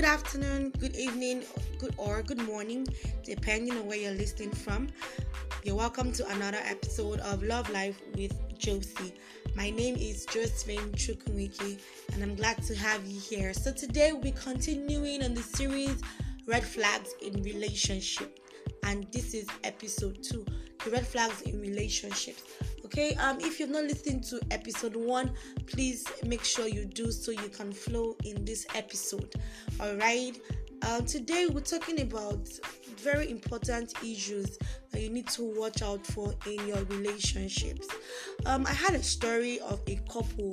good afternoon, good evening, good or good morning, depending on where you're listening from. You're welcome to another episode of Love Life with Josie. My name is Josephine Chukwuike, and I'm glad to have you here. So today we'll be continuing on the series Red Flags in Relationship, and this is episode two: the red flags in relationships okay? Um if you've not listened to episode one please make sure you do so you can flow in this episode all right uh, today we're talking about very important issues that you need to watch out for in your relationships. Um i had a story of a couple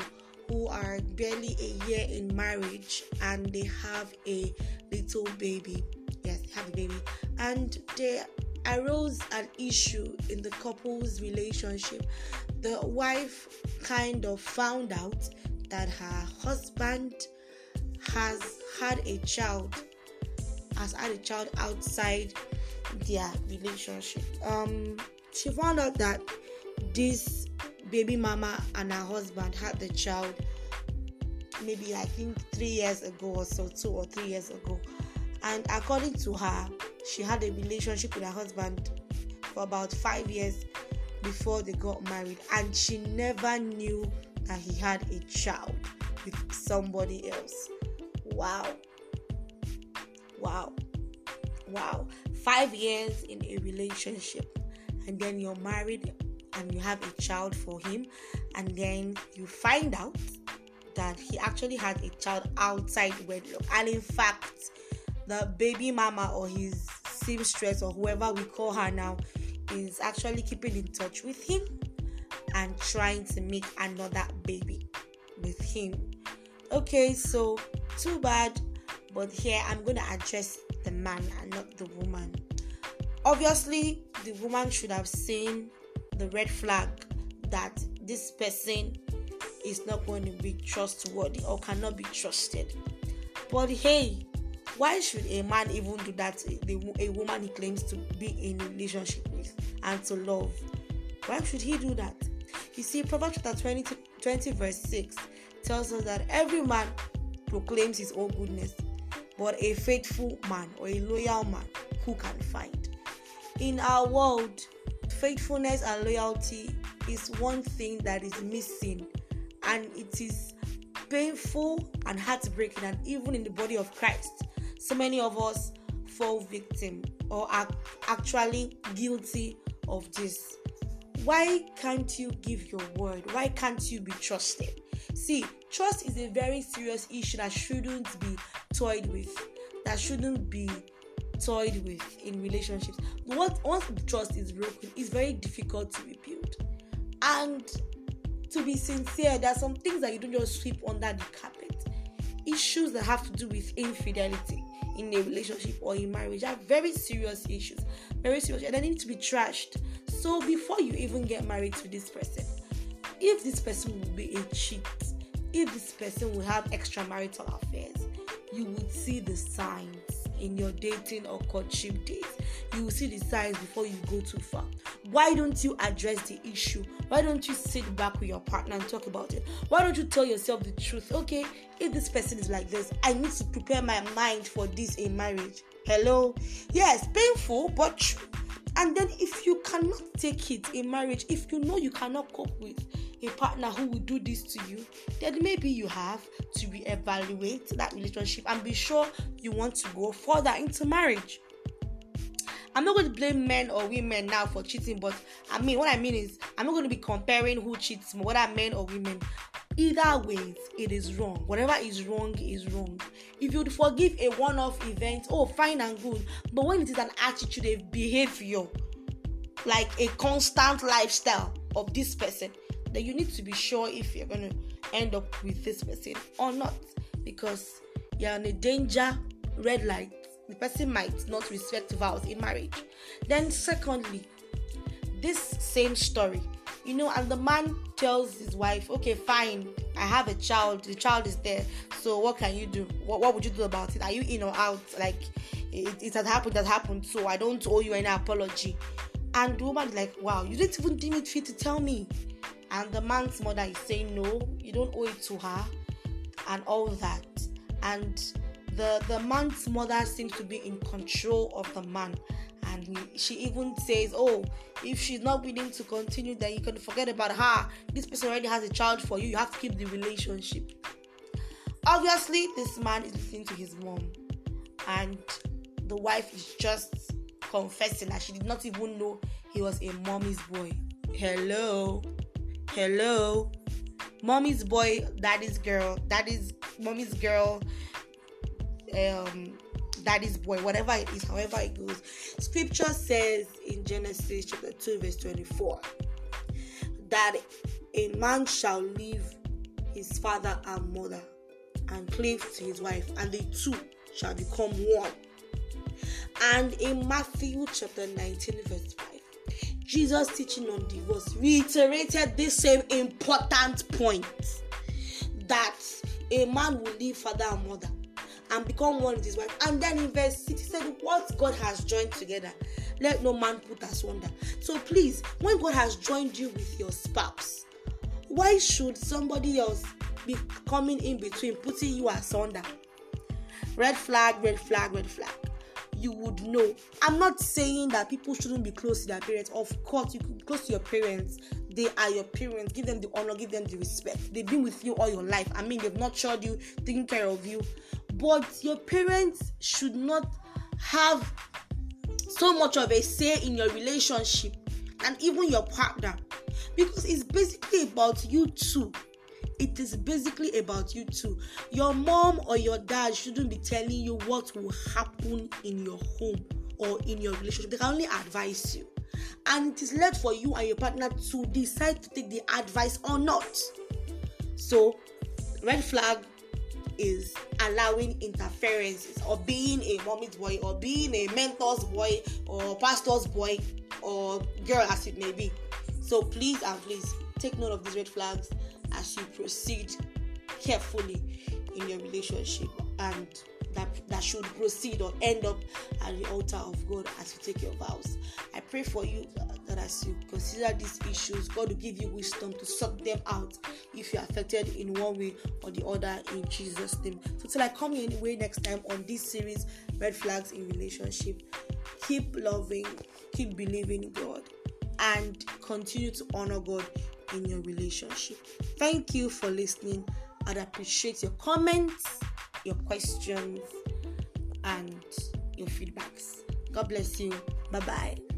who are barely a year in marriage and they have a little baby. Yes have a baby. And they arose an issue in the couple's relationship. The wife kind of found out that her husband has had a child, has had a child outside their relationship. Um, she found out that this baby mama and her husband had the child maybe I think three years ago or so, two or three years ago. And according to her, she had a relationship with her husband for about five years before they got married, and she never knew that he had a child with somebody else. Wow. Wow. Wow. Five years in a relationship, and then you're married and you have a child for him, and then you find out that he actually had a child outside wedlock, and in fact, the baby mama or his seamstress or whoever we call her now is actually keeping in touch with him and trying to make another baby with him. Okay, so too bad, but here I'm to address the man and not the woman. Obviously, the woman should have seen the red flag that this person is not going to be trustworthy or cannot be trusted. But hey, why should a man even do that to a woman he claims to be in a relationship with and to love? Why should he do that? You see, Proverbs chapter 20, 20 verse 6 tells us that every man proclaims his own goodness, but a faithful man or a loyal man who can find. In our world, faithfulness and loyalty is one thing that is missing, and it is painful and heartbreaking, and even in the body of Christ so many of us fall victim or are actually guilty of this. Why can't you give your word? Why can't you be trusted? See, trust is a very serious issue that shouldn't be toyed with, that shouldn't be toyed with in relationships. What once trust is broken, it's very difficult to rebuild. And to be sincere, there are some things that you don't just sweep under the carpet. Issues that have to do with infidelity, in a relationship or in marriage are very serious issues, very serious, and they need to be trashed. So before you even get married to this person, if this person will be a cheat, if this person will have extramarital affairs, you would see the signs in your dating or courtship days. You will see the signs before you go too far. Why don't you address the issue? Why don't you sit back with your partner and talk about it? Why don't you tell yourself the truth? Okay, if this person is like this, I need to prepare my mind for this in marriage. Hello? Yes, painful, but true. And then if you cannot take it in marriage, if you know you cannot cope with a partner who will do this to you, then maybe you have to reevaluate that relationship and be sure you want to go further into marriage. I'm not going to blame men or women now for cheating, but I mean, what I mean is, I'm not going to be comparing who cheats more, whether men or women. Either ways, it is wrong. Whatever is wrong is wrong. If you forgive a one-off event, oh, fine and good. But when it is an attitude, a behavior, like a constant lifestyle of this person, then you need to be sure if you're going to end up with this person or not because you're in a danger red light the person might not respect vows in marriage. Then secondly this same story. You know and the man tells his wife okay fine i have a child the child is there so what can you do? What, what would you do about it? Are you in or out? Like it, it has happened that happened so i don't owe you any apology. And the woman is like wow you didn't even deem it fit to tell me. And the man's mother is saying no you don't owe it to her and all that. And the the man's mother seems to be in control of the man. And she even says oh if she's not willing to continue then you can forget about her. This person already has a child for you. You have to keep the relationship. Obviously this man is listening to his mom. And the wife is just confessing that she did not even know he was a mommy's boy. Hello? Hello? Mommy's boy daddy's girl daddy's mommy's girl um daddy's boy whatever it is however it goes. Scripture says in genesis chapter 2 verse 24 that a man shall leave his father and mother and cleave to his wife and the two shall become one. And in matthew chapter 19 verse 5 Jesus teaching on divorce reiterated this same important point that a man will leave father and mother and become one with his wife. And then in verse 6, he said, What God has joined together, let no man put asunder. So please, when God has joined you with your spouse, why should somebody else be coming in between, putting you asunder? Red flag, red flag, red flag you would know. I'm not saying that people shouldn't be close to their parents. Of course, you could be close to your parents. They are your parents. Give them the honor, give them the respect. They've been with you all your life. I mean, they've nurtured you, taken care of you. But your parents should not have so much of a say in your relationship and even your partner because it's basically about you two it is basically about you too. Your mom or your dad shouldn't be telling you what will happen in your home or in your relationship. They can only advise you. And it is left for you and your partner to decide to take the advice or not. So, red flag is allowing interferences or being a mommy's boy or being a mentor's boy or pastor's boy or girl as it may be. So please and please take note of these red flags as you proceed carefully in your relationship and that, that should proceed or end up at the altar of God as you take your vows. I pray for you that as you consider these issues, God will give you wisdom to sort them out if you're affected in one way or the other in Jesus' name. So, till I come your way next time on this series, Red Flags in Relationship, keep loving, keep believing God, and continue to honor God in your relationship. Thank you for listening. I'd appreciate your comments, your questions, and your feedbacks. God bless you. Bye bye.